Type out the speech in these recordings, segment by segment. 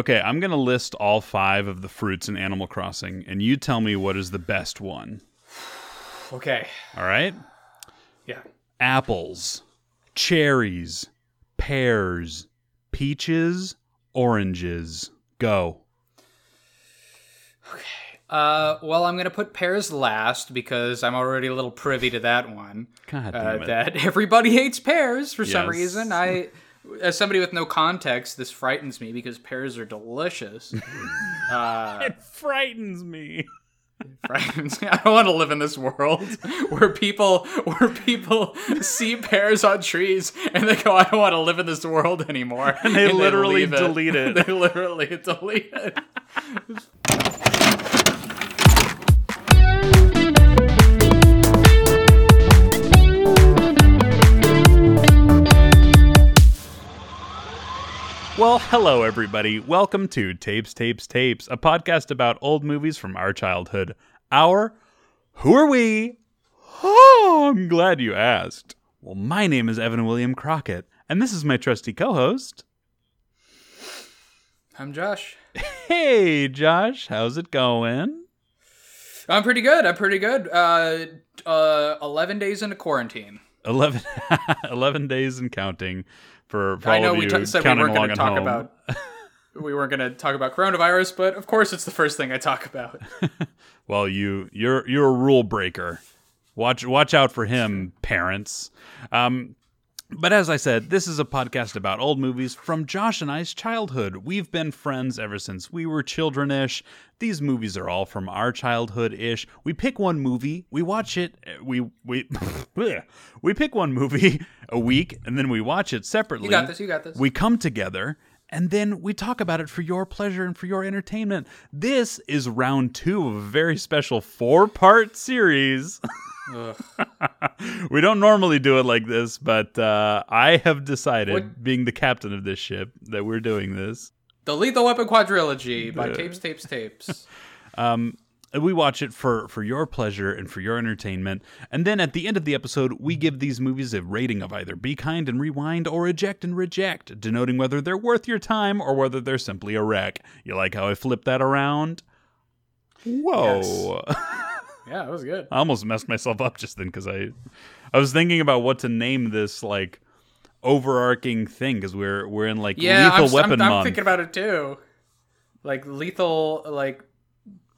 Okay, I'm going to list all five of the fruits in Animal Crossing, and you tell me what is the best one. Okay. All right? Yeah. Apples, cherries, pears, peaches, oranges. Go. Okay. Uh, well, I'm gonna put pears last because I'm already a little privy to that one. God Uh, damn it. that everybody hates pears for some reason. I, as somebody with no context, this frightens me because pears are delicious. Uh, it frightens me. It frightens me. I don't want to live in this world where people where people see pears on trees and they go, "I don't want to live in this world anymore." And they literally leave delete it. They literally delete it. Well, hello, everybody. Welcome to Tapes, Tapes, Tapes, a podcast about old movies from our childhood. Our Who Are We? Oh, I'm glad you asked. Well, my name is Evan William Crockett, and this is my trusty co host. I'm Josh. Hey, Josh, how's it going? I'm pretty good. I'm pretty good. Uh, uh, eleven days into quarantine. 11, 11 days and counting for, for I know we t- said we weren't going to talk home. about. we weren't going to talk about coronavirus, but of course, it's the first thing I talk about. Well, you you're you're a rule breaker. Watch watch out for him, parents. Um, but as I said, this is a podcast about old movies from Josh and I's childhood. We've been friends ever since we were children-ish. These movies are all from our childhood-ish. We pick one movie, we watch it, eh, we we we pick one movie a week, and then we watch it separately. You got this. You got this. We come together and then we talk about it for your pleasure and for your entertainment. This is round two of a very special four part series. We don't normally do it like this, but uh, I have decided, What- being the captain of this ship, that we're doing this. The Lethal Weapon Quadrilogy by Tapes, Tapes, Tapes. Um, we watch it for for your pleasure and for your entertainment. And then at the end of the episode, we give these movies a rating of either be kind and rewind or eject and reject, denoting whether they're worth your time or whether they're simply a wreck. You like how I flipped that around? Whoa. Yeah, that was good. I almost messed myself up just then because I, I was thinking about what to name this like overarching thing because we're we're in like Yeah, lethal I'm, weapon I'm, I'm thinking about it too. Like lethal, like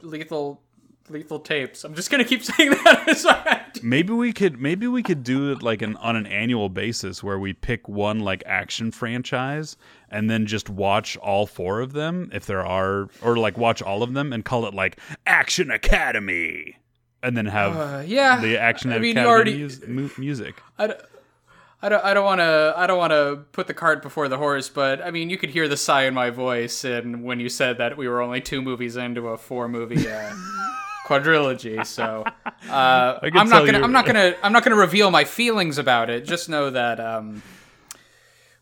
lethal, lethal tapes. I'm just gonna keep saying that. as maybe we could maybe we could do it like an on an annual basis where we pick one like action franchise and then just watch all four of them if there are or like watch all of them and call it like Action Academy and then have Uh, yeah, the Action I mean, you already- mu- music. I don't, I don't, I don't want to, I don't want to put the cart before the horse, but I mean, you could hear the sigh in my voice, and when you said that we were only two movies into a four movie uh, quadrilogy, so uh, I'm not gonna, you're- I'm not gonna, I'm not gonna reveal my feelings about it. Just know that um,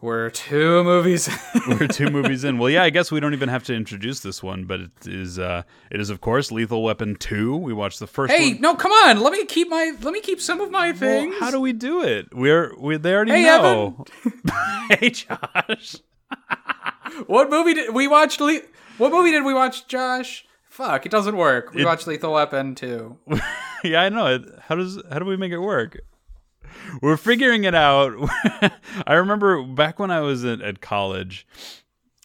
we're two movies. We're two movies in. Well, yeah, I guess we don't even have to introduce this one, but it is uh it is of course Lethal Weapon 2. We watched the first hey, one. no, come on, let me keep my, let me keep some of my Well, things. how do we do it? We're we they already Hey, know. hey Josh. What movie did we watch? Le- what movie did we watch, Josh? Fuck, it doesn't work. We It- watched Lethal Weapon 2. yeah, I know. How does how do we make it work? We're figuring it out. I remember back when I was at, at college,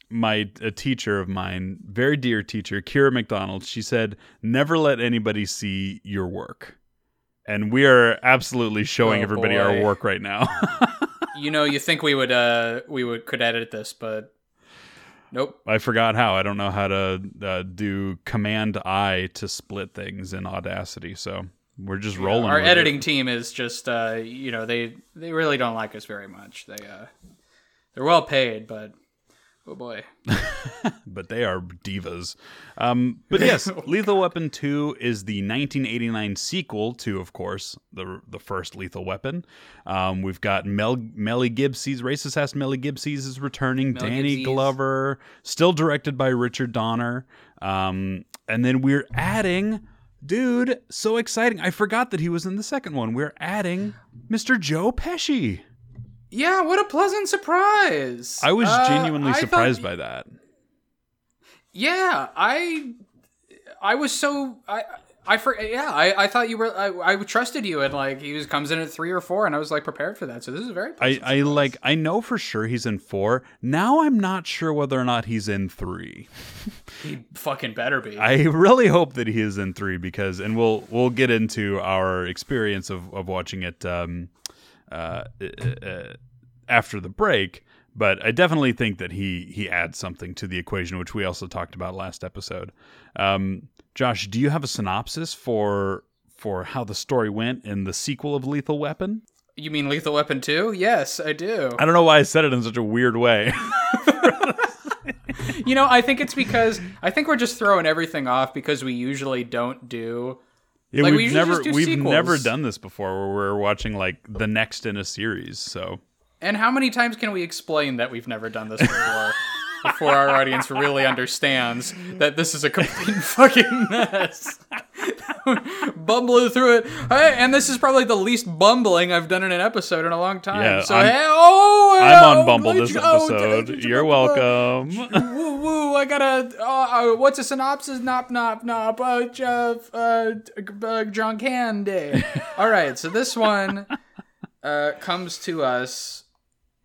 my a teacher of mine, very dear teacher, Kira McDonald, she said, "Never let anybody see your work." And we are absolutely showing Oh, everybody our work right now. you know, you think we would uh we would could edit this, but nope. I forgot how. I don't know how to uh, do Command I to split things in Audacity. So we're just rolling. Our with it. editing team is just uh you know, they they really don't like us very much. They uh they're well paid, but oh boy. but they are divas. Um, but yes, Lethal Weapon 2 is the 1989 sequel to, of course, the the first Lethal Weapon. Um, we've got Mel Melly Gibson's racist ass Melly Gibson's is returning. Mel Danny Gibson's. Glover, still directed by Richard Donner. Um, and then we're adding. Dude, so exciting. I forgot that he was in the second one. We're adding Mr. Joe Pesci. Yeah, what a pleasant surprise. I was Uh, genuinely I surprised thought, by that. Yeah, I I was so I I for yeah I, I thought you were I, I trusted you and like he was comes in at three or four and I was like prepared for that so this is very I, I like I know for sure he's in four. Now I'm not sure whether or not he's in three. he fucking better be I really hope that he is in three because, and we'll we'll get into our experience of, of watching it um, uh, uh, uh, after the break. But I definitely think that he he adds something to the equation, which we also talked about last episode. Um, Josh, do you have a synopsis for for how the story went in the sequel of Lethal Weapon? you mean Lethal Weapon two yes I do I don't know why I said it in such a weird way. you know I think it's because I think we're just throwing everything off because we usually don't do Yeah, Like, we we've usually never do we've sequels. never done this before where we're watching like the next in a series. So And how many times can we explain that we've never done this before? before our audience really understands that this is a complete fucking mess. Bumbling through it. Hey, and this is probably the least bumbling I've done in an episode in a long time. Yeah, so, I'm- hey, oh, I'm oh, on Bumble this oh, episode. You're welcome. Woo woo! I gotta. Uh, uh, what's a synopsis? Nop nop nop. Uh, J- uh, uh, John Candy. All right, so this one uh, comes to us.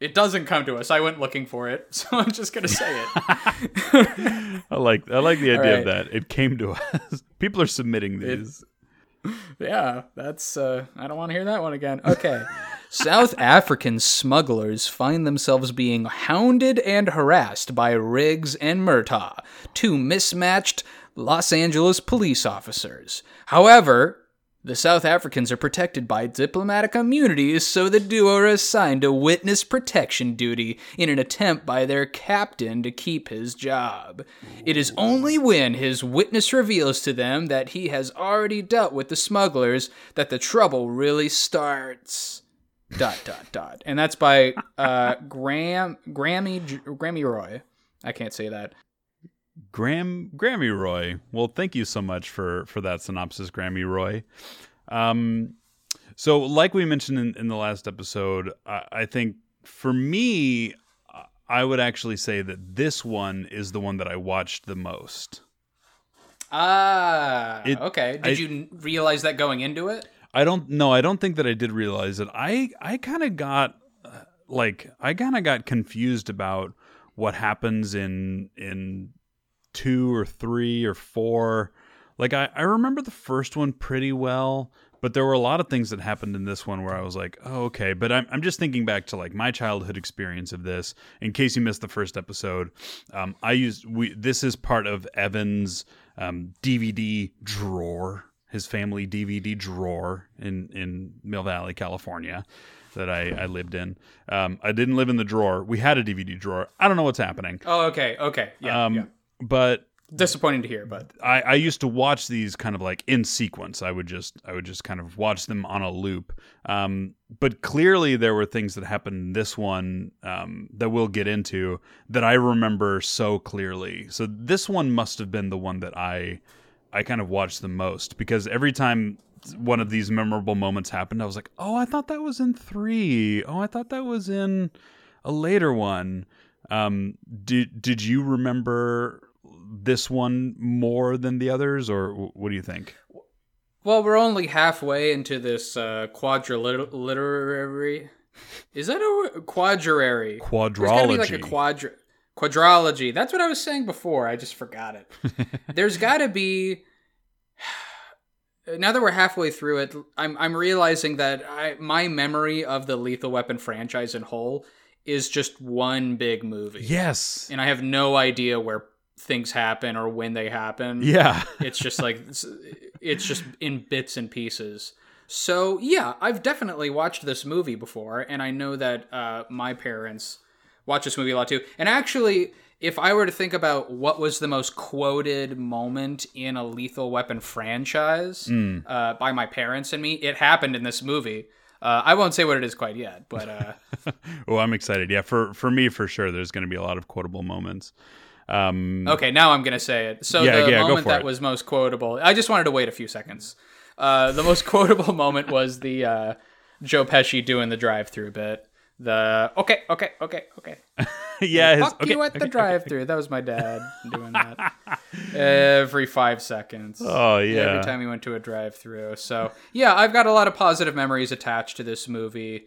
It doesn't come to us. I went looking for it, so I'm just gonna say it. I like I like the idea of that. It came to us. People are submitting these. Yeah, that's. Uh, I don't want to hear that one again. Okay. South African smugglers find themselves being hounded and harassed by Riggs and Murtaugh, two mismatched Los Angeles police officers. However, the South Africans are protected by diplomatic immunities, so the duo are assigned to witness protection duty in an attempt by their captain to keep his job. It is only when his witness reveals to them that he has already dealt with the smugglers that the trouble really starts. Dot dot dot, and that's by uh, Graham Grammy Grammy Roy. I can't say that. Graham Grammy Roy. Well, thank you so much for for that synopsis, Grammy Roy. Um, so like we mentioned in, in the last episode, I, I think for me, I would actually say that this one is the one that I watched the most. Ah, It- okay. Did I- you realize that going into it? I don't know. I don't think that I did realize it. I I kind of got uh, like I kind of got confused about what happens in in two or three or four. Like I I remember the first one pretty well, but there were a lot of things that happened in this one where I was like, oh okay. But I'm I'm just thinking back to like my childhood experience of this. In case you missed the first episode, um, I used we this is part of Evan's um, DVD drawer his family DVD drawer in in Mill Valley, California, that I, I lived in. Um, I didn't live in the drawer. We had a DVD drawer. I don't know what's happening. Oh, okay, okay, yeah, Um, yeah. But Disappointing to hear, but I, I used to watch these kind of like in sequence. I would just I would just kind of watch them on a loop. Um, but clearly there were things that happened in this one um, that we'll get into that I remember so clearly. So this one must have been the one that I I kind of watched the most because every time one of these memorable moments happened, I was like, oh, I thought that was in three. Oh, I thought that was in a later one. Um, did did you remember this one more than the others, or what do you think? well, we're only halfway into this uh, quadriliterary. Is that a quadrary? There's gotta be Quadrology. like a quadra quadrology. That's what I was saying before. I just forgot it. There's got to be. Now that we're halfway through it, I'm I'm realizing that I my memory of the Lethal Weapon franchise in whole is just one big movie. yes. and I have no idea where things happen or when they happen. Yeah. It's just like it's, it's just in bits and pieces. So yeah, I've definitely watched this movie before, and I know that uh, my parents watch this movie a lot too. And actually, if I were to think about what was the most quoted moment in a Lethal Weapon franchise uh, by my parents and me, it happened in this movie. Uh, I won't say what it is quite yet, but uh, oh, I'm excited. Yeah, for for me, for sure, there's going to be a lot of quotable moments. Um, Okay, now I'm gonna say it. So Yeah, the yeah, moment that it. was most quotable, I just wanted to wait a few seconds. Uh, the most quotable moment was the uh, Joe Pesci doing the drive-through bit. the okay, okay, okay, okay. yeah, his, Fuck okay, you at the okay. drive-through. That was my dad doing that every five seconds. Oh yeah. Every time we went to a drive-through. So yeah, I've got a lot of positive memories attached to this movie,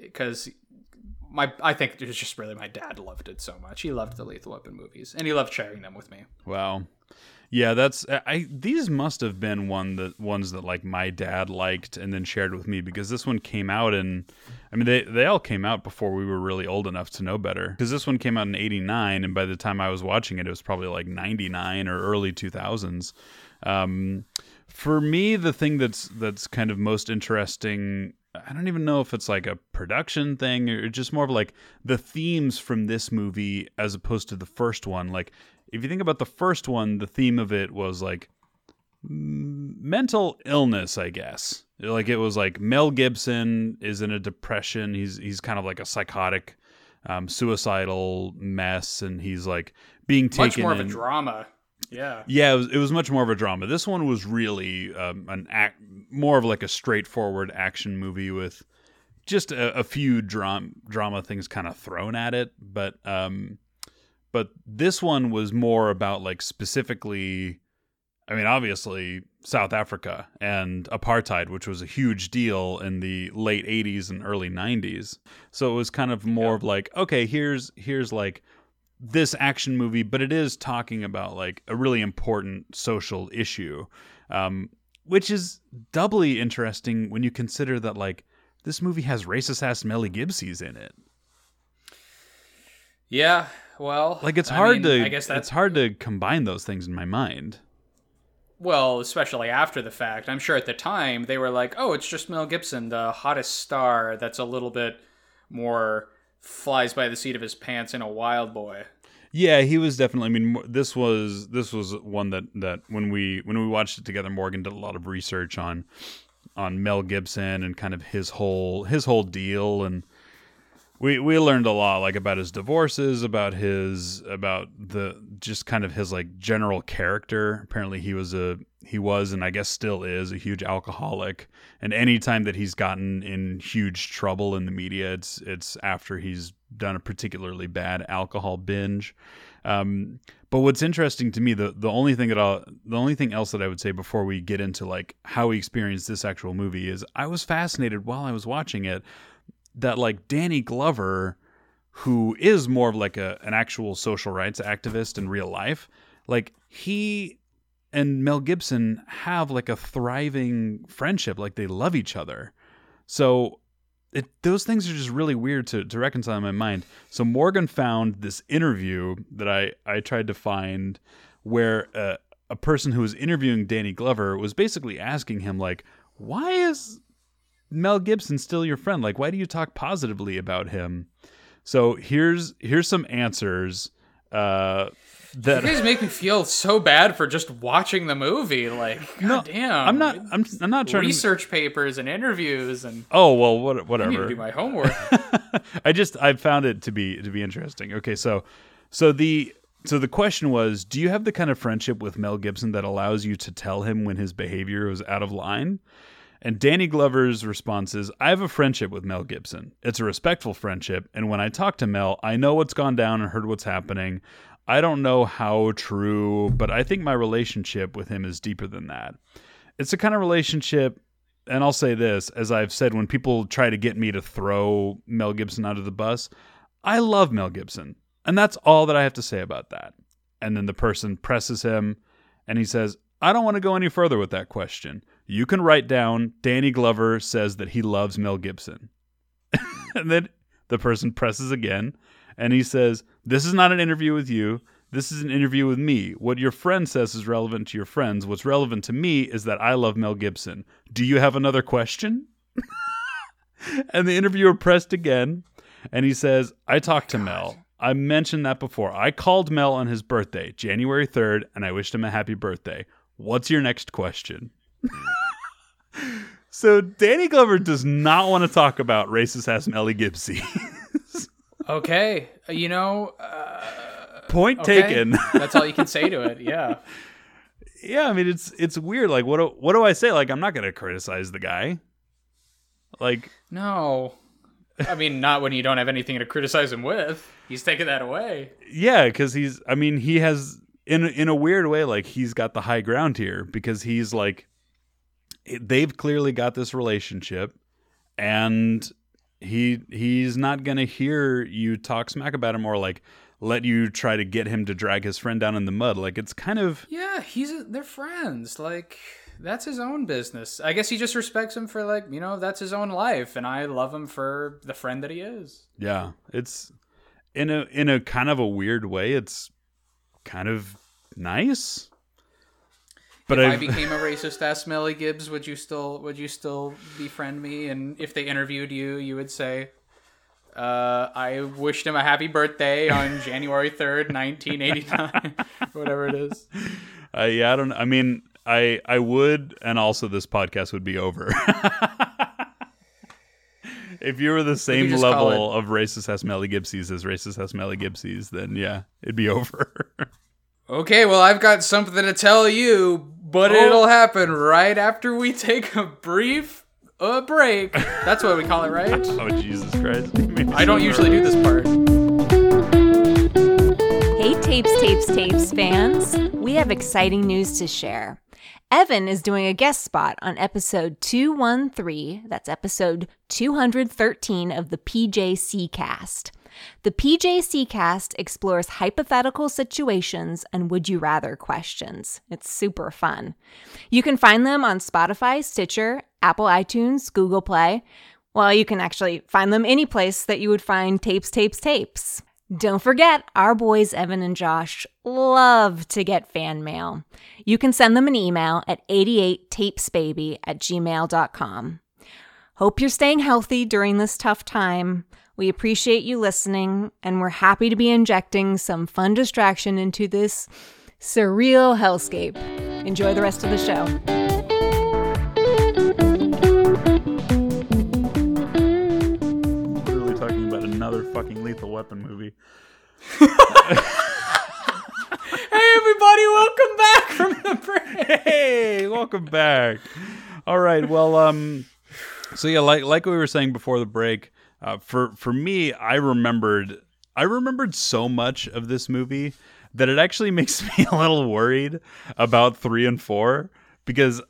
because my I think it was just really my dad loved it so much. He loved the Lethal Weapon movies, and he loved sharing them with me. Wow. Yeah, that's I. These must have been one that ones that like my dad liked and then shared with me because this one came out in. I mean, they they all came out before we were really old enough to know better. Because this one came out in '89, and by the time I was watching it, it was probably like '99 or early 2000s. Um, for me, the thing that's that's kind of most interesting. I don't even know if it's like a production thing or just more of like the themes from this movie as opposed to the first one. Like, if you think about the first one, the theme of it was like mental illness, I guess. Like it was like Mel Gibson is in a depression. He's he's kind of like a psychotic, um, suicidal mess, and he's like being taken. Much more of a drama. Yeah. yeah, it was, it was much more of a drama. This one was really um, an act, more of like a straightforward action movie with just a, a few drama drama things kind of thrown at it. But um, but this one was more about like specifically. I mean, obviously South Africa and apartheid, which was a huge deal in the late '80s and early '90s. So it was kind of more of like, okay, here's here's like this action movie, but it is talking about like a really important social issue, um, which is doubly interesting when you consider that like this movie has racist ass Melly Gibsons in it. Yeah. Well, Like it's I hard mean, to I guess that's it's hard to combine those things in my mind. Well, especially after the fact. I'm sure at the time they were like, oh, it's just Mel Gibson, the hottest star that's a little bit more flies by the seat of his pants in a wild boy. Yeah, he was definitely. I mean, this was this was one that that when we when we watched it together, Morgan did a lot of research on on Mel Gibson and kind of his whole his whole deal, and we we learned a lot like about his divorces, about his about the just kind of his like general character. Apparently, he was a he was and I guess still is a huge alcoholic, and anytime that he's gotten in huge trouble in the media, it's it's after he's done a particularly bad alcohol binge. Um, but what's interesting to me, the the only thing that I'll, the only thing else that I would say before we get into like how we experienced this actual movie is I was fascinated while I was watching it that like Danny Glover, who is more of like a an actual social rights activist in real life, like he and Mel Gibson have like a thriving friendship, like they love each other. So it, those things are just really weird to, to reconcile in my mind. So Morgan found this interview that I, I tried to find where uh, a person who was interviewing Danny Glover was basically asking him like, why is Mel Gibson still your friend? Like, why do you talk positively about him? So here's here's some answers uh, that You guys make me feel so bad for just watching the movie. Like, No, goddamn. I'm not I'm I'm not trying to research papers and interviews and Oh well, what, I need to whatever. do my homework. I just I found it to be to be interesting. Okay, so so the so the question was, do you have the kind of friendship with Mel Gibson that allows you to tell him when his behavior is out of line? And Danny Glover's response is, I have a friendship with Mel Gibson. It's a respectful friendship, and when I talk to Mel, I know what's gone down and heard what's happening. I don't know how true, but I think my relationship with him is deeper than that. It's a kind of relationship and I'll say this, as I've said, when people try to get me to throw Mel Gibson under the bus, I love Mel Gibson. And that's all that I have to say about that. And then the person presses him and he says, I don't want to go any further with that question. You can write down Danny Glover says that he loves Mel Gibson. and then the person presses again and he says, This is not an interview with you. This is an interview with me. What your friend says is relevant to your friends. What's relevant to me is that I love Mel Gibson. Do you have another question? and the interviewer pressed again and he says, I talked to Mel. I mentioned that before. I called Mel on his birthday, January 3rd, and I wished him a happy birthday. What's your next question? so Danny Glover does not want to talk about racist ass Melly Gibson. okay, uh, you know, uh, Point okay. taken. That's all you can say to it. Yeah. yeah, I mean it's it's weird. Like what do, what do I say? Like I'm not gonna criticize the guy. Like No. I mean, not when you don't have anything to criticize him with. He's taking that away. Yeah, because he's. I mean, he has in in a weird way, like he's got the high ground here because he's like, they've clearly got this relationship, and he he's not gonna hear you talk smack about him or like let you try to get him to drag his friend down in the mud. Like it's kind of Yeah, he's they're friends. Like that's his own business. I guess he just respects him for like, you know, that's his own life and I love him for the friend that he is. yeah. It's in a in a kind of a weird way. It's kind of nice. But if I I've- became a racist ass Melly Gibbs, would you still would you still befriend me? And if they interviewed you, you would say, uh, "I wished him a happy birthday on January third, nineteen eighty nine, whatever it is." Uh, yeah, I don't. I mean, I I would, and also this podcast would be over. if you were the same level of racist as Melly Gibsies as racist as Melly Gibsies, then yeah, it'd be over. Okay, well, I've got something to tell you, but it'll happen right after we take a brief uh, break. That's what we call it, right? oh Jesus Christ! You made me I don't usually do this part. Hey, Tapes, Tapes, Tapes fans. We have exciting news to share. Evan is doing a guest spot on episode 213, that's episode 213 of the PJC cast. The PJC cast explores hypothetical situations and would you rather questions. It's super fun. You can find them on Spotify, Stitcher, Apple iTunes, Google Play. Well, you can actually find them any place that you would find tapes, tapes, tapes. Don't forget, our boys Evan and Josh love to get fan mail. You can send them an email at 88tapesbaby at gmail.com. Hope you're staying healthy during this tough time. We appreciate you listening, and we're happy to be injecting some fun distraction into this surreal hellscape. Enjoy the rest of the show. Literally talking about another fucking Lethal Weapon movie. Hey, everybody, welcome back from the break. Hey, welcome back. All right. Well, um, so yeah, like like we were saying before the break, uh, for for me, I remembered I remembered so much of this movie that it actually makes me a little worried about three and four because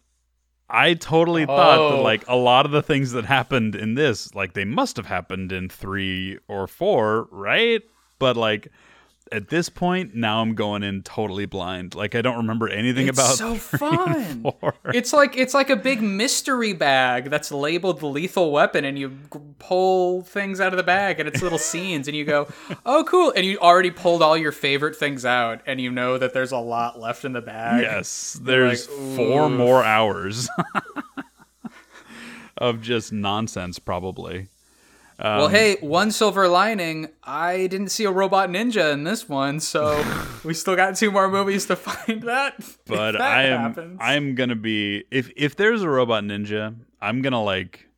I totally thought that Oh. like a lot of the things that happened in this, like they must have happened in three or four, right? But like at this point, now I'm going in totally blind. Like I don't remember anything It's about so fun. It's like it's like a big mystery bag that's labeled the lethal weapon, and you pull things out of the bag, and it's little scenes, and you go, "Oh, cool!" And you already pulled all your favorite things out, and you know that there's a lot left in the bag. Yes, there's like, four more hours of just nonsense, probably. Um, well, hey, one silver lining: I didn't see a robot ninja in this one, so we still got two more movies to find that. But that I am happens. I'm gonna be if if there's a robot ninja, I'm gonna like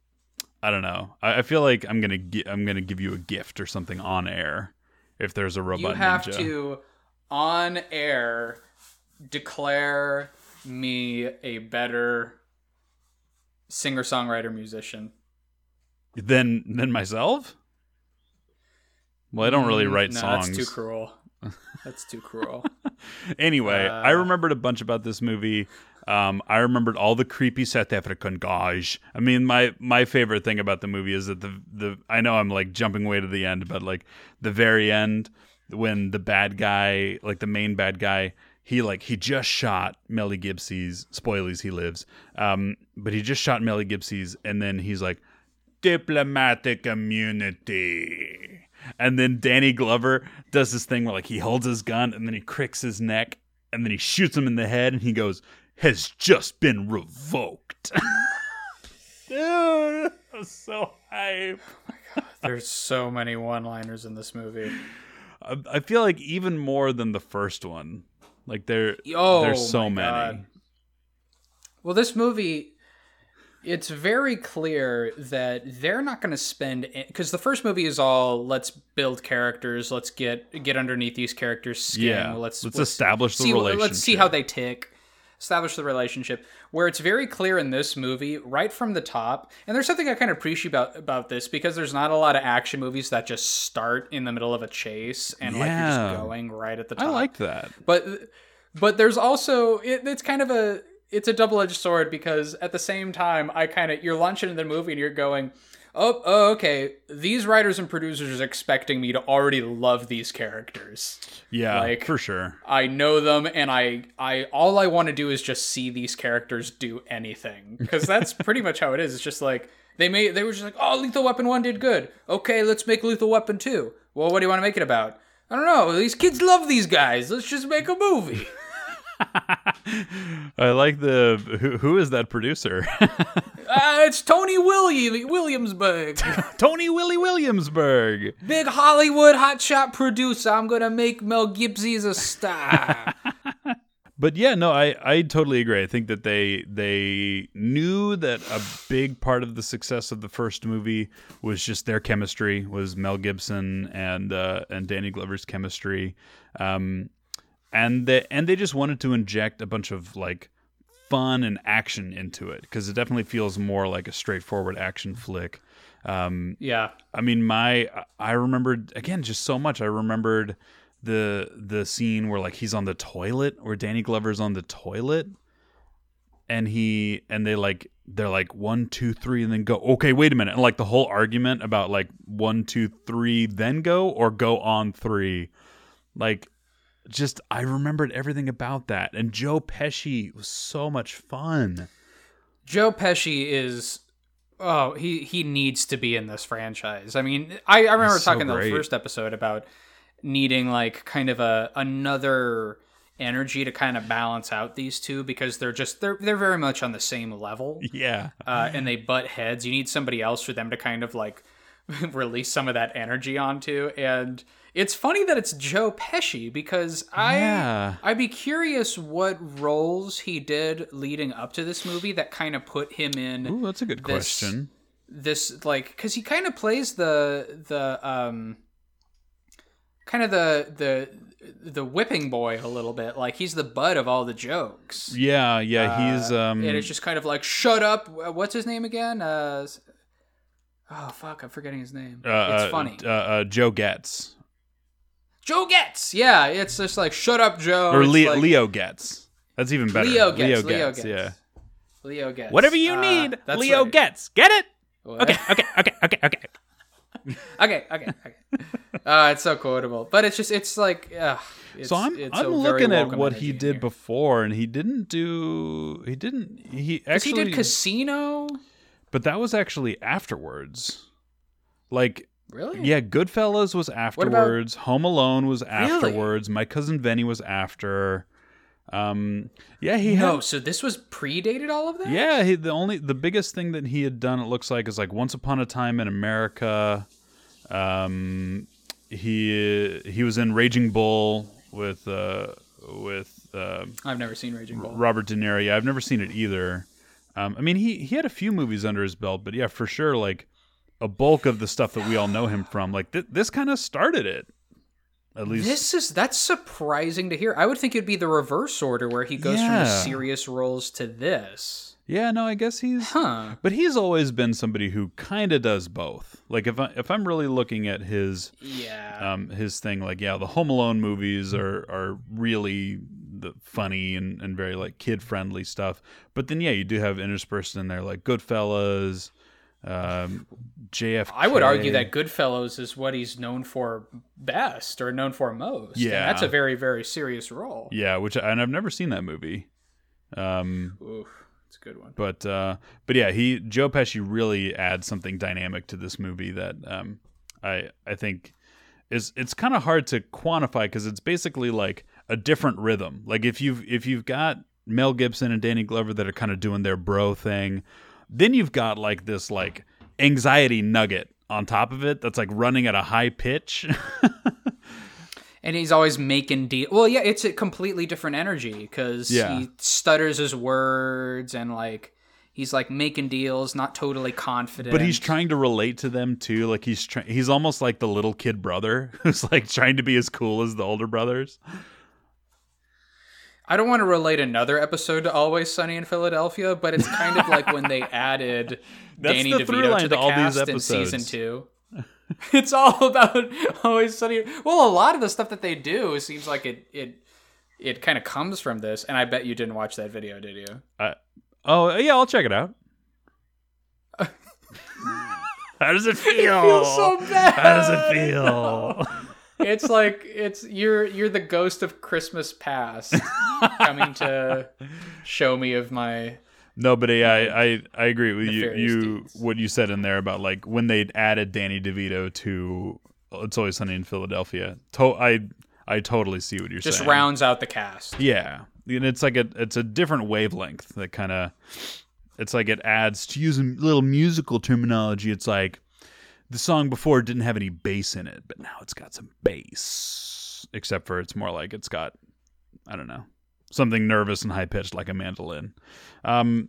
I don't know. I, I feel like I'm gonna gi- I'm gonna give you a gift or something on air if there's a robot. Ninja. You have ninja. to on air declare me a better singer songwriter musician Then than myself. Well, I don't really write Mm, no, songs. that's too cruel that's too cruel Anyway, I Uh, remembered a bunch about this movie. Um, I remembered all the creepy South African guys. I mean, my my favorite thing about the movie is that the the I know I'm like jumping way to the end, but like the very end when the bad guy, like the main bad guy, he like he just shot Melly Gibson's spoilies he lives. Um, but he just shot Melly Gibson's, and then he's like diplomatic immunity. And then Danny Glover does this thing where like he holds his gun and then he cricks his neck and then he shoots him in the head and he goes, has just been revoked. Dude, I'm so hype. there's so many one liners in this movie I, I feel like even more than the first one. Like there, oh there's so many. God. well this movie it's very clear that they're not going to spend because the first movie is all let's build characters let's get get underneath these characters skin Yeah, let's let's establish the see, let's see how they tick establish the relationship. Where it's very clear in this movie, right from the top, and there's something I kind of appreciate about about this because there's not a lot of action movies that just start in the middle of a chase and like you're just going right at the top. I like that. but but there's also it, it's kind of a it's a double-edged sword because at the same time i kind of you're launching into the movie and you're going oh, oh okay these writers and producers are expecting me to already love these characters. Yeah, Like- for sure. i know them and i i all i want to do is just see these characters do anything. Because that's pretty much how it is. It's just like they made they were just like oh lethal weapon 1 did good. Okay let's make lethal weapon 2 well what do you want to make it about? I don't know. These kids love these guys. Let's just make a movie I like the who, who is that producer? Uh, it's Tony William Williamsburg, Tony Willie Williamsburg. big Hollywood hotshot producer. I'm gonna make Mel Gibson a star. But yeah, no, I, I totally agree. I think that they they knew that a big part of the success of the first movie was just their chemistry, was Mel Gibson and uh, and Danny Glover's chemistry, um, and they and they just wanted to inject a bunch of like fun and action into it because it definitely feels more like a straightforward action flick. Um, yeah, I mean, my I remembered again just so much. I remembered the the scene where like he's on the toilet, where Danny Glover's on the toilet, and he and they like they're like one two three and then go. Okay, wait a minute. And like the whole argument about like one two three then go or go on three, like just I remembered everything about that. And Joe Pesci was so much fun. Joe Pesci is. Oh, he he needs to be in this franchise. I mean, I, I remember He's so talking in the first episode about needing like kind of a another energy to kind of balance out these two because they're just they're they're very much on the same level. Yeah. uh, and they butt heads. You need somebody else for them to kind of like release some of that energy onto. And it's funny that it's Joe Pesci because I Yeah. I'd be curious what roles he did leading up to this movie that kind of put him in Ooh, that's a good This- question. this like because he kind of plays the the um kind of the the the whipping boy a little bit. Like he's the butt of all the jokes. Yeah, yeah, he's uh, um and it's just kind of like shut up. What's his name again? Uh oh fuck i'm forgetting his name. Uh, it's uh, funny. Uh, uh, Joe Getz joe gets yeah it's just like shut up joe or Leo, like- Leo Getz. That's even better. leo Getz Leo leo Getz, gets yeah. leo Getz Whatever you Uh, need, Leo right. Getz. Get it? What? Okay, okay, okay, okay, okay. okay okay okay uh it's so quotable but it's just it's like uh, it's, So I'm I'm looking at what he did here. before, and he didn't do he didn't he actually he did casino but that was actually afterwards. Like really yeah, Goodfellas was afterwards. Home Alone was afterwards. My cousin Vinny was after. Um, yeah, he no had so this was predated all of that Yeah, he, the only the biggest thing that he had done it looks like is like Once Upon a Time in America. Um, he he was in Raging Bull with uh, with uh, i've never seen raging bull Robert De Niro. Yeah, I've never seen it either. Um, I mean, he he had a few movies under his belt, but yeah, for sure, like a bulk of the stuff that we all know him from, like th- this kind of started it. At least This is that's surprising to hear. I would think it'd be the reverse order where he goes from Yeah. the serious roles to this. yeah, no, I guess he's Huh. But he's always been somebody who kind of does both. Like if I if I'm really looking at his Yeah. um his thing, like yeah, the Home Alone movies are are really the funny and, and very like kid friendly stuff. But then yeah, you do have interspersed in there like Goodfellas, um, JFK. I would argue that Goodfellas is what he's known for best or known for most. And Yeah. that's a very, very serious role. yeah, which and I've never seen that movie. Um, Oof. It's a good one. but uh, but yeah, he Joe Pesci really adds something dynamic to this movie that um, I I think is it's kind of hard to quantify because it's basically like a different rhythm. Like if you've if you've got Mel Gibson and Danny Glover that are kind of doing their bro thing, then you've got like this like anxiety nugget on top of it that's like running at a high pitch. And he's always making deal. Well, yeah, it's a completely different energy because Yeah. he stutters his words and like he's like making deals, not totally confident. but he's trying to relate to them too. Like he's trying he's almost like the little kid brother who's like trying to be as cool as the older brothers. I don't want to relate another episode to Always Sunny in Philadelphia, but it's kind of like when they added Danny the DeVito to to the all these cast in season two. it's all about Always Sunny. Well, a lot of the stuff that they do seems like it it it kind of comes from this. And I bet you didn't watch that video, did you? I, oh yeah, I'll check it out. How does it feel? feels so bad. How does it feel? It's like it's you're you're the ghost of Christmas past coming to show me of my No, but yeah, I, I I agree with you. You deeds. what you said in there about like when they added Danny DeVito to It's Always Sunny in Philadelphia. To- I I totally see what you're just saying. Just rounds out the cast. Yeah, and it's like a it's a different wavelength that kind of it's like it adds to use a little musical terminology. It's like the song before didn't have any bass in it, but now it's got some bass. Except for it's more like it's got I don't know something nervous and high pitched like a mandolin. Um,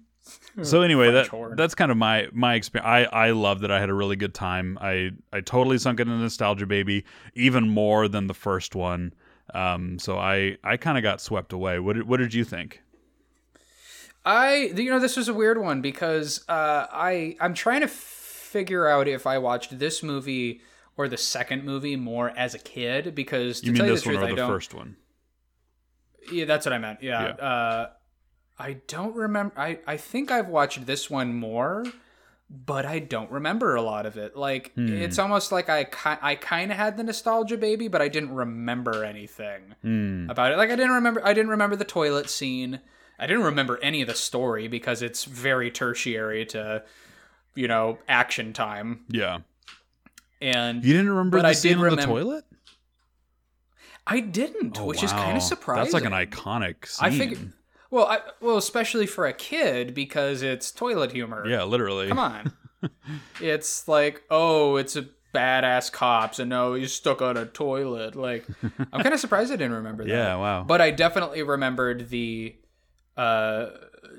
so anyway, that horn. that's kind of my my experience. I I love that I had a really good time. I I totally sunk into nostalgia baby even more than the first one. Um, so I I kind of got swept away. What did, what did you think? I you know this was a weird one because uh, I I'm trying to figure out if I watched this movie or the second movie more as a kid because to You mean tell you this the one truth or I the first one? yeah that's what I meant yeah, Yeah. Uh, I don't remember I I think I've watched this one more but I don't remember a lot of it like Hmm. it's almost like I ki- I kind of had the nostalgia baby but I didn't remember anything Hmm. about it. Like I didn't remember I didn't remember the toilet scene. I didn't remember any of the story because it's very tertiary to you know, action time. Yeah, And you didn't remember the I scene on the toilet? I didn't, Oh, which is kind of surprising. That's like an iconic scene. I figured well, I, well, especially for a kid because it's toilet humor. Yeah, literally. Come on. it's like, oh, it's a badass cops and no, he's stuck on a toilet. Like I'm kind of surprised I didn't remember that. Yeah, wow. But I definitely remembered the uh,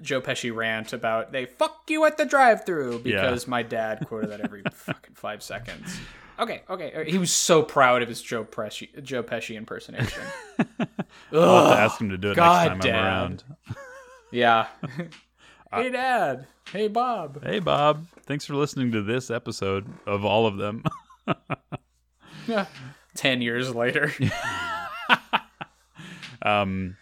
Joe Pesci rant about they fuck you at the drive-through because my dad quoted that every fucking five seconds. Okay, okay. He was so proud of his Joe Pesci Joe Pesci impersonation. I'll have to ask him to do it God, next time Dad. I'm around. yeah. hey, Dad. Hey, Bob. Hey, Bob. Thanks for listening to this episode of all of them. Ten years later. um,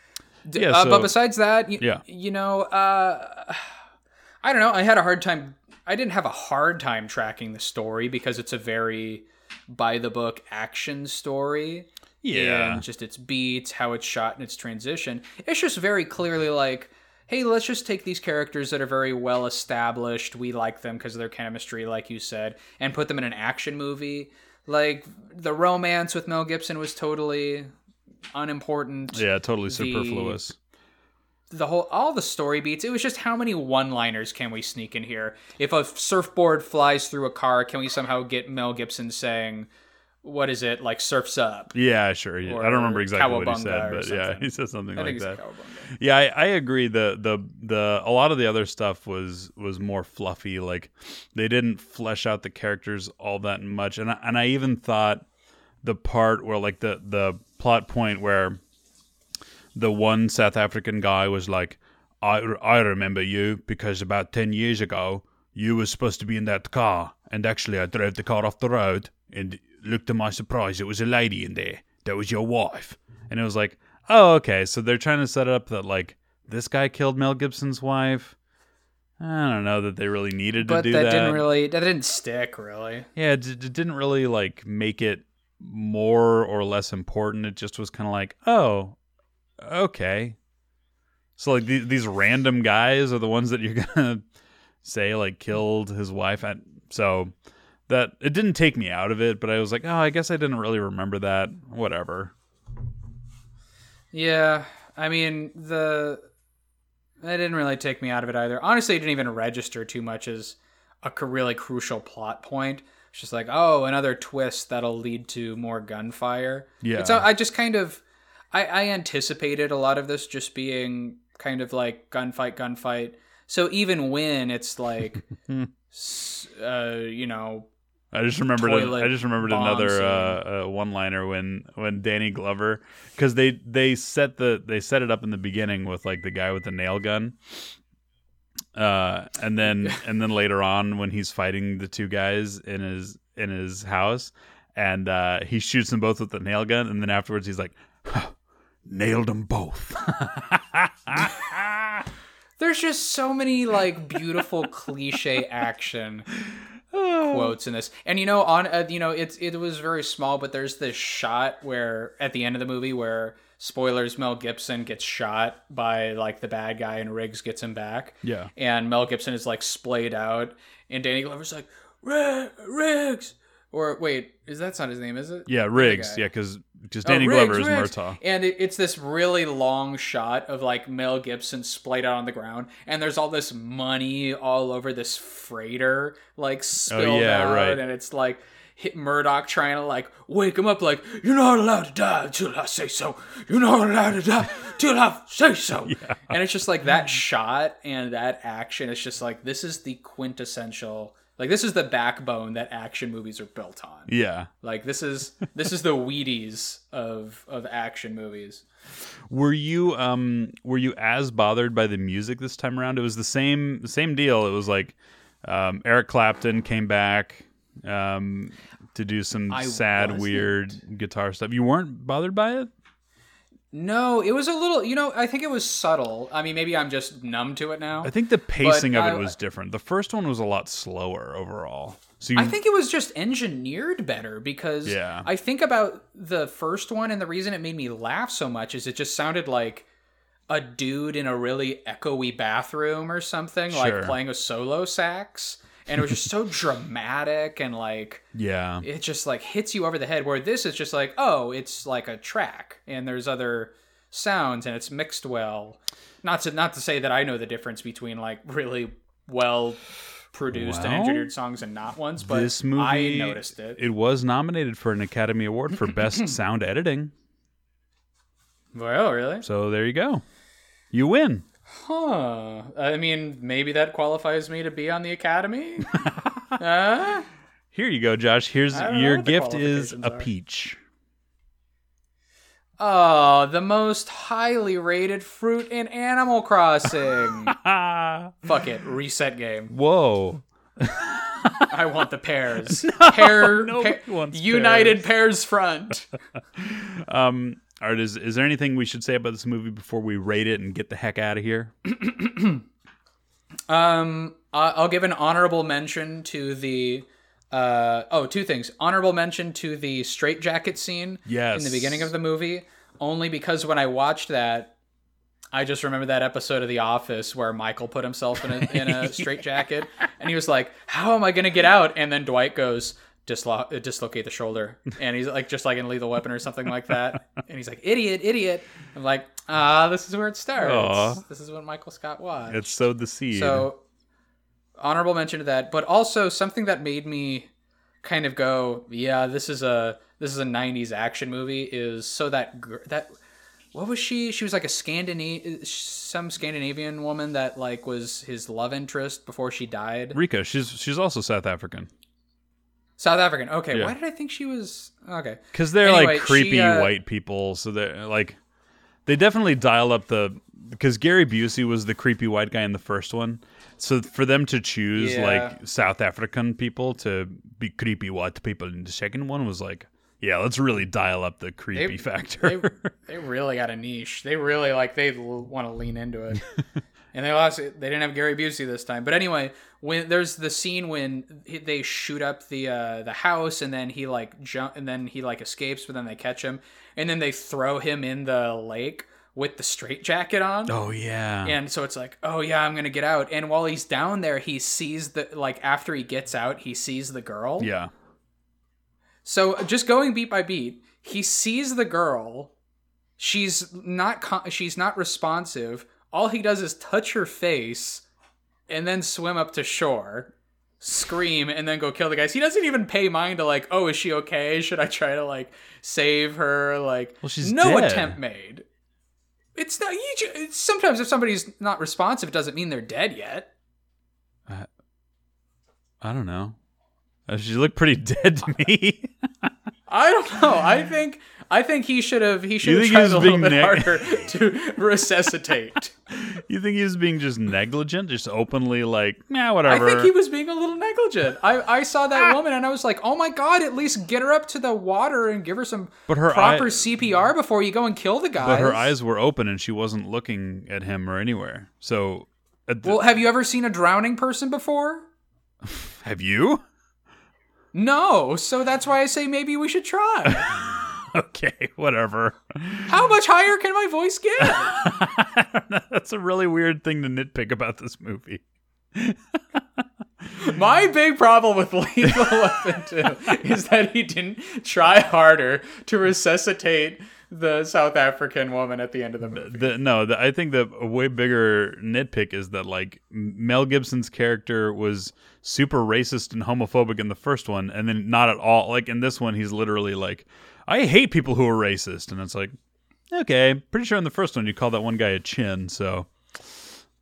Yeah, uh, so- but besides that, you, Yeah. you know, uh, I don't know. I had a hard time. I didn't have a hard time tracking the story because it's a very by the book action story. Yeah. And just its beats, how it's shot, and its transition. It's just very clearly like, hey, let's just take these characters that are very well established. We like them because of their chemistry, like you said, and put them in an action movie. Like the romance with Mel Gibson was totally unimportant yeah, totally The- superfluous. the whole all the story beats it was just how many one liners can we sneak in here if a surfboard flies through a car can we somehow get mel gibson saying what is it like surfs up Yeah, sure. Yeah. I don't remember exactly what he said, but yeah, he said something i like that. Yeah, I, I agree. The the the a lot of the other stuff was was more fluffy. Like they didn't flesh out the characters all that much, and I, and I even thought the part where like the the plot point where the one South African guy was like, I I remember you because about ten years ago you were supposed to be in that car, and actually I drove the car off the road, and looked to my surprise, it was a lady in there. That was your wife, and it was like, oh okay, so they're trying to set it up that like this guy killed Mel Gibson's wife. I don't know that they really needed but to do that, that. didn't really that didn't stick really Yeah, it, it didn't really like make it more or less important. It just was kind of like, oh, okay. So like these, these random guys are the ones that you're gonna say like killed his wife. At, so that it didn't take me out of it, but I was like, oh, I guess I didn't really remember that. Whatever. yeah i mean the that didn't really take me out of it either honestly it didn't even register too much as a really crucial plot point it's just like oh another twist that'll lead to more gunfire Yeah. It's I just kind of I, I anticipated a lot of this just being kind of like gunfight, gunfight. So even when it's like, uh, you know, I just remembered. Toilet I just remembered another uh, uh, one-liner when when Danny Glover because they they set the they set it up in the beginning with like the guy with the nail gun, uh, and then and then later on when he's fighting the two guys in his in his house, and uh, he shoots them both with the nail gun, and then afterwards he's like, "Huh, nailed them both. There's just so many like beautiful cliche action quotes in this. And you know, on uh, you know, it's it was very small, but there's this shot where at the end of the movie where spoilers Mel Gibson gets shot by like the bad guy and Riggs gets him back. Yeah. And Mel Gibson is like splayed out and Danny Glover's like, Riggs or wait, is that's not his name, is it? yeah, Riggs. Yeah, because just Oh, Danny Riggs, Glover is Riggs. Murtaugh. And it, it's this really long shot of like Mel Gibson splayed out on the ground, and there's all this money all over this freighter, like oh, spilled Oh, yeah, out, right. and it's like hit Murtaugh trying to like wake him up, like you're not allowed to die until I say so. You're not allowed to die till I say so. And it's just like that shot and that action. It's just like this is the quintessential. Like this is the backbone that action movies are built on. Yeah. Like this is this is the Wheaties of of action movies. Were you um were you as bothered by the music this time around? It was the same same deal. It was like um, Eric Clapton came back um, to do some I sad, wasn't. weird guitar stuff. You weren't bothered by it? No, it was a little. You know, I think it was subtle. I mean, maybe I'm just numb to it now. I think the pacing of I- it was different. The first one was a lot slower overall. So you, I think it was just engineered better because Yeah. I think about the first one and the reason it made me laugh so much is it just sounded like a dude in a really echoey bathroom or something, Sure. like playing a solo sax. And it was just so dramatic and like yeah, it just like hits you over the head where this is just like oh it's like a track and there's other sounds and it's mixed well not to not to say that i know the difference between like really well produced and engineered songs and not ones but this movie i noticed it It was nominated for an Academy Award for Best Sound Editing. well really So there you go. You win. Huh i mean maybe that qualifies me to be on the academy uh? Here you go, Josh. Here's I don't know your gift is a are. peach. oh the most highly rated fruit in animal crossing Ah, fuck it reset game whoa. I want the pears. Pear, nobody pa- wants United Pears Front. Um, all right, is, is there anything we should say about this movie before we rate it and get the heck out of here? Um, I'll give an honorable mention to the. Uh, oh, two things. Honorable mention to the straitjacket scene Yes. in the beginning of the movie, only because when I watched that, I just remember that episode of The Office where Michael put himself in a, in a straitjacket, and he was like, "How am I going to get out?" And then Dwight goes, Dislo- uh, "Dislocate the shoulder," and he's like, just like in Lethal Weapon or something like that, and he's like, "Idiot, idiot." I'm like, "Ah, this is where it starts. Aw. This is what Michael Scott watched." It sowed the seed. So, honorable mention to that, but also something that made me kind of go, yeah, this is a this is a '90s action movie. Is so that gr- that what was she? She was like a Scandinavian, some Scandinavian woman that like was his love interest before she died. Rika, she's she's also South African South African. Okay, Yeah. why did I think she was? Okay, because they're Anyway, like creepy she, uh, white people. So they're like they definitely dial up the because Gary Busey was the creepy white guy in the first one. So for them to choose Yeah. like South African people to be creepy white people in the second one was like, yeah, let's really dial up the creepy factor. they, they really got a niche. They really like they want to lean into it. and they lost it. They didn't have Gary Busey this time. But anyway, when there's the scene when he- they shoot up the uh, the house and then he like jump and then he like escapes, but then they catch him and then they throw him in the lake with the straitjacket on. oh yeah, And so it's like, oh yeah, I'm gonna get out. And while he's down there, he sees the like after he gets out, he sees the girl. yeah. So just going beat by beat, he sees the girl. She's not co- she's not responsive. All he does is touch her face and then swim up to shore, scream and then go kill the guys. He doesn't even pay mind to like, "Oh, is she okay? Should I try to like save her?" Like Well, she's no dead. attempt made. It's not you sometimes if somebody's not responsive it doesn't mean they're dead yet. I don't know. Uh, she looked pretty dead to me. I don't know. I think I think he should have he should have tried a little bit neg- harder to resuscitate. you think he was being just negligent, just openly like, yeah, whatever. I think he was being a little negligent. I, I saw that ah. woman and I was like, oh my god, at least get her up to the water and give her some But her proper eye- CPR before you go and kill the guy. but her eyes were open and she wasn't looking at him or anywhere. So, the- Well, have you ever seen a drowning person before? have you? No, so that's why I say maybe we should try. Okay, whatever. How much higher can my voice get? That's a really weird thing to nitpick about this movie. My big problem with Lethal Weapon 2 is that he didn't try harder to resuscitate the South African woman at the end of the movie. The, no, the, I think the a way bigger nitpick is that like Mel Gibson's character was super racist and homophobic in the first one, and then not at all. Like in this one, he's literally like, "I hate people who are racist," and it's like, okay, pretty sure in the first one you call that one guy a chin, so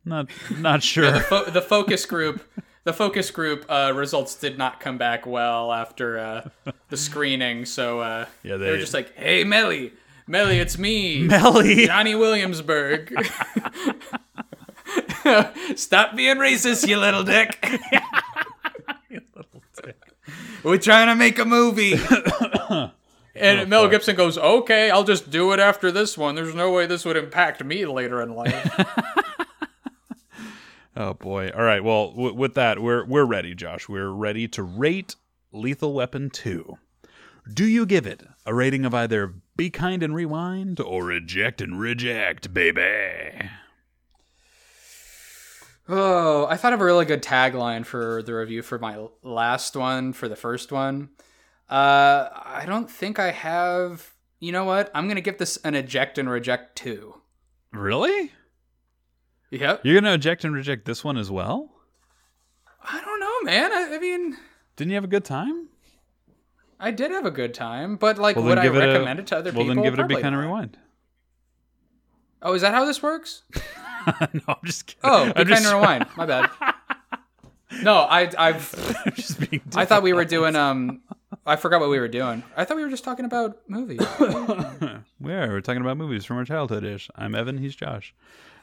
not not sure. Fo- the focus group. The focus group uh, results did not come back well after uh, the screening, so uh, Yeah, they, were just like, "Hey, Melly, Melly, it's me, Melly, Johnny Williamsburg. Stop being racist, you little dick. We're trying to make a movie. and oh, Mel Gibson goes, "Okay, I'll just do it after this one. There's no way this would impact me later in life." Oh boy! All right. Well, w- with that, we're we're ready, Josh. We're ready to rate Lethal Weapon two. Do you give it a rating of either "Be Kind and Rewind" or "Eject and Reject", baby? oh, I thought of a really good tagline for the review for my last one for the first one. Uh, I don't think I have. You know what? I'm gonna give this an eject and reject two. Really? Yep. You're gonna eject and reject this one as well? I don't know, man. I, I mean, Didn't you have a good time? I did have a good time, but like, Well, would I give it recommend a, it to other well, people? Well, then give it a "Be Kind not. Rewind." Oh, is that how this works? no, I'm just kidding. Oh, be I'm kind just, rewind. My bad. No, I I've I'm just being. I thought we were doing um I forgot what we were doing. I thought we were just talking about movies. We are. We're talking about movies from our childhood ish. I'm Evan. He's Josh.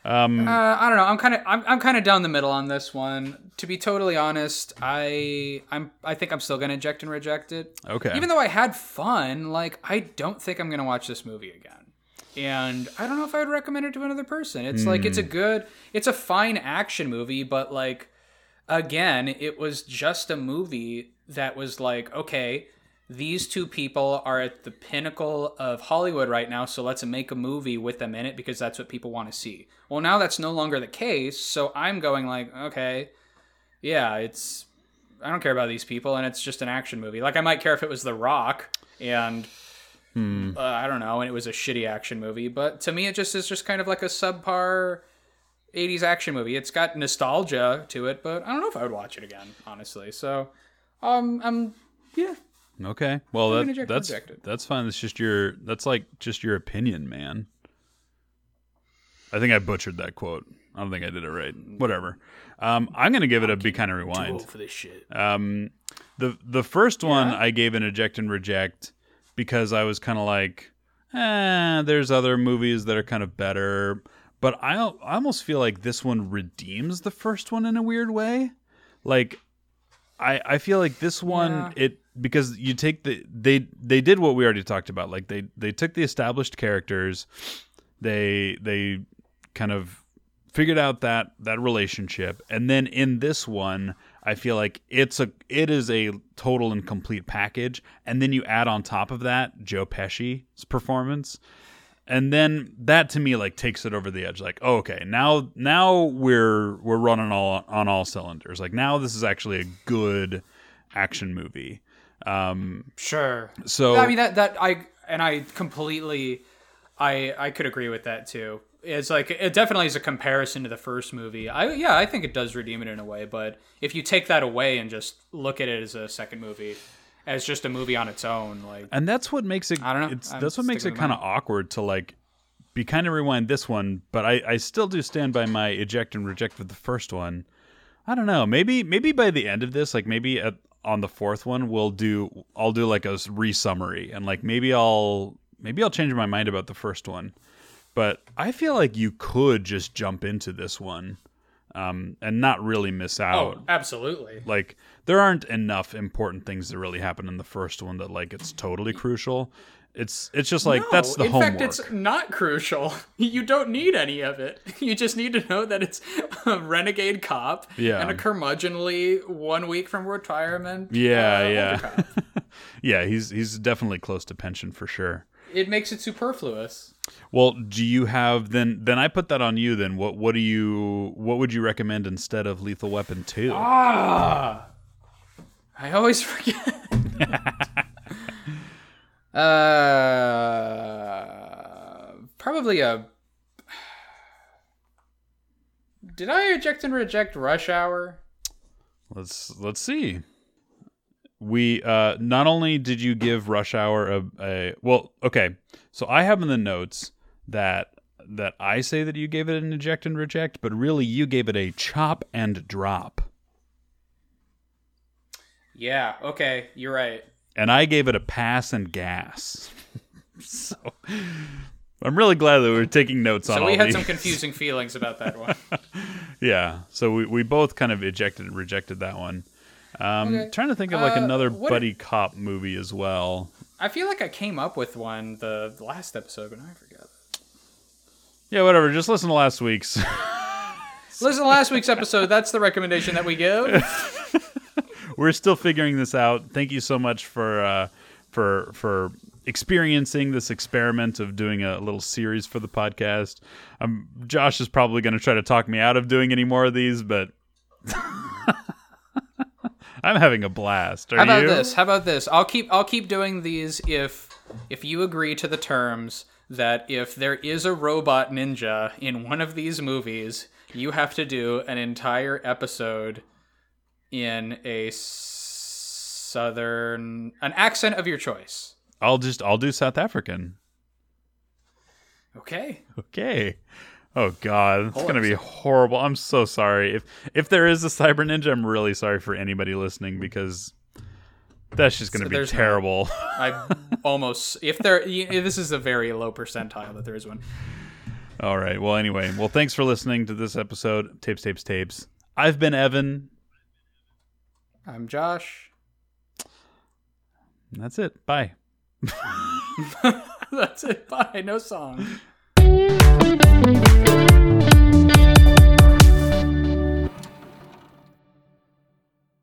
Um, Uh, I don't know. I'm kind of I'm, I'm kind of down the middle on this one. To be totally honest, I I'm I think I'm still gonna eject and reject it. okay. Even though I had fun, like I don't think I'm gonna watch this movie again. And I don't know if I would recommend it to another person. It's like it's a good, it's a fine action movie, but like again, it was just a movie that was like, okay, these two people are at the pinnacle of Hollywood right now, so let's make a movie with them in it because that's what people want to see. Well, now that's no longer the case, so I'm going like, okay, yeah, it's I don't care about these people, and it's just an action movie. Like I might care if it was The Rock and uh, I don't know, and it was a shitty action movie. But to me, it just is just kind of like a subpar '80s action movie. It's got nostalgia to it, but I don't know if I would watch it again, honestly. So, um, I'm yeah, Okay. Well, I'm that, that's rejected. that's fine. That's just your that's like just your opinion, man. I think I butchered that quote. I don't think I did it right. Whatever. Um, I'm gonna give it a be kind of rewind. for this shit. Um, the the first one Yeah? I gave an eject and reject because I was kind of like, eh, there's other movies that are kind of better, but I I almost feel like this one redeems the first one in a weird way. Like, I I feel like this one Yeah. it because you take the they they did what we already talked about. Like they they took the established characters, they they kind of figured out that that relationship. And then in this one i feel like it's a it is a total and complete package. And then you add on top of that joe pesci's performance. And then that to me like takes it over the edge. Like oh, okay now now we're we're running all on all cylinders. Like now this is actually a good action movie um Sure. so I mean that that I and I completely I I could agree with that too. It's like it definitely is a comparison to the first movie. I yeah, I think it does redeem it in a way, but if you take that away and just look at it as a second movie, as just a movie on its own, like and that's what makes it I don't know. it's that's what makes it kind of awkward to like be kind of rewind this one but I, I still do stand by my eject and reject with the first one i don't know maybe maybe by the end of this like maybe at on the fourth one, we'll do I'll do like a re-summary and like maybe I'll maybe I'll change my mind about the first one. But I feel like you could just jump into this one um, and not really miss out. Oh, absolutely. Like there aren't enough important things that really happen in the first one that like it's totally crucial. It's it's just like No, that's the in homework. In fact, it's not crucial. You don't need any of it. You just need to know that it's a renegade cop Yeah. and a curmudgeonly one week from retirement. yeah, uh, yeah. yeah, he's he's definitely close to pension for sure. It makes it superfluous. Well, do you have then then I put that on you then. What what do you what would you recommend instead of Lethal Weapon 2? Ah, I always forget. Uh, probably a. Did I eject and reject Rush Hour? Let's let's see. We uh not only did you give Rush Hour a, a well, okay. So I have in the notes that that I say that you gave it an eject and reject, but really you gave it a chop and drop. Yeah. Okay, you're right. And I gave it a pass and gas. so I'm really glad that we were taking notes on So we had these. some confusing feelings about that one. Yeah, so we, we both kind of ejected and rejected that one. Um, Okay. Trying to think of like Uh, another buddy cop movie as well. I feel like I came up with one the last episode, but I forgot. Yeah, whatever. Just listen to last week's. Listen to last week's episode. That's the recommendation that we give. We're still figuring this out. Thank you so much for uh, for for experiencing this experiment of doing a little series for the podcast. Um, Josh is probably going to try to talk me out of doing any more of these, but I'm having a blast. Are How about you? this? How about this? I'll keep I'll keep doing these if if you agree to the terms that if there is a robot ninja in one of these movies, you have to do an entire episode in a southern an accent of your choice. I'll just I'll do South African. Okay. Okay. Oh God, it's gonna be horrible. I'm so sorry. If if there is a cyber ninja, I'm really sorry for anybody listening because that's just gonna So be there's no- terrible. I almost if there this is a very low percentile that there is one. All right. Well, anyway, well, thanks for listening to this episode, Tapes, Tapes, Tapes. I've been Evan. I'm Josh. And that's it. Bye. That's it. Bye. No song.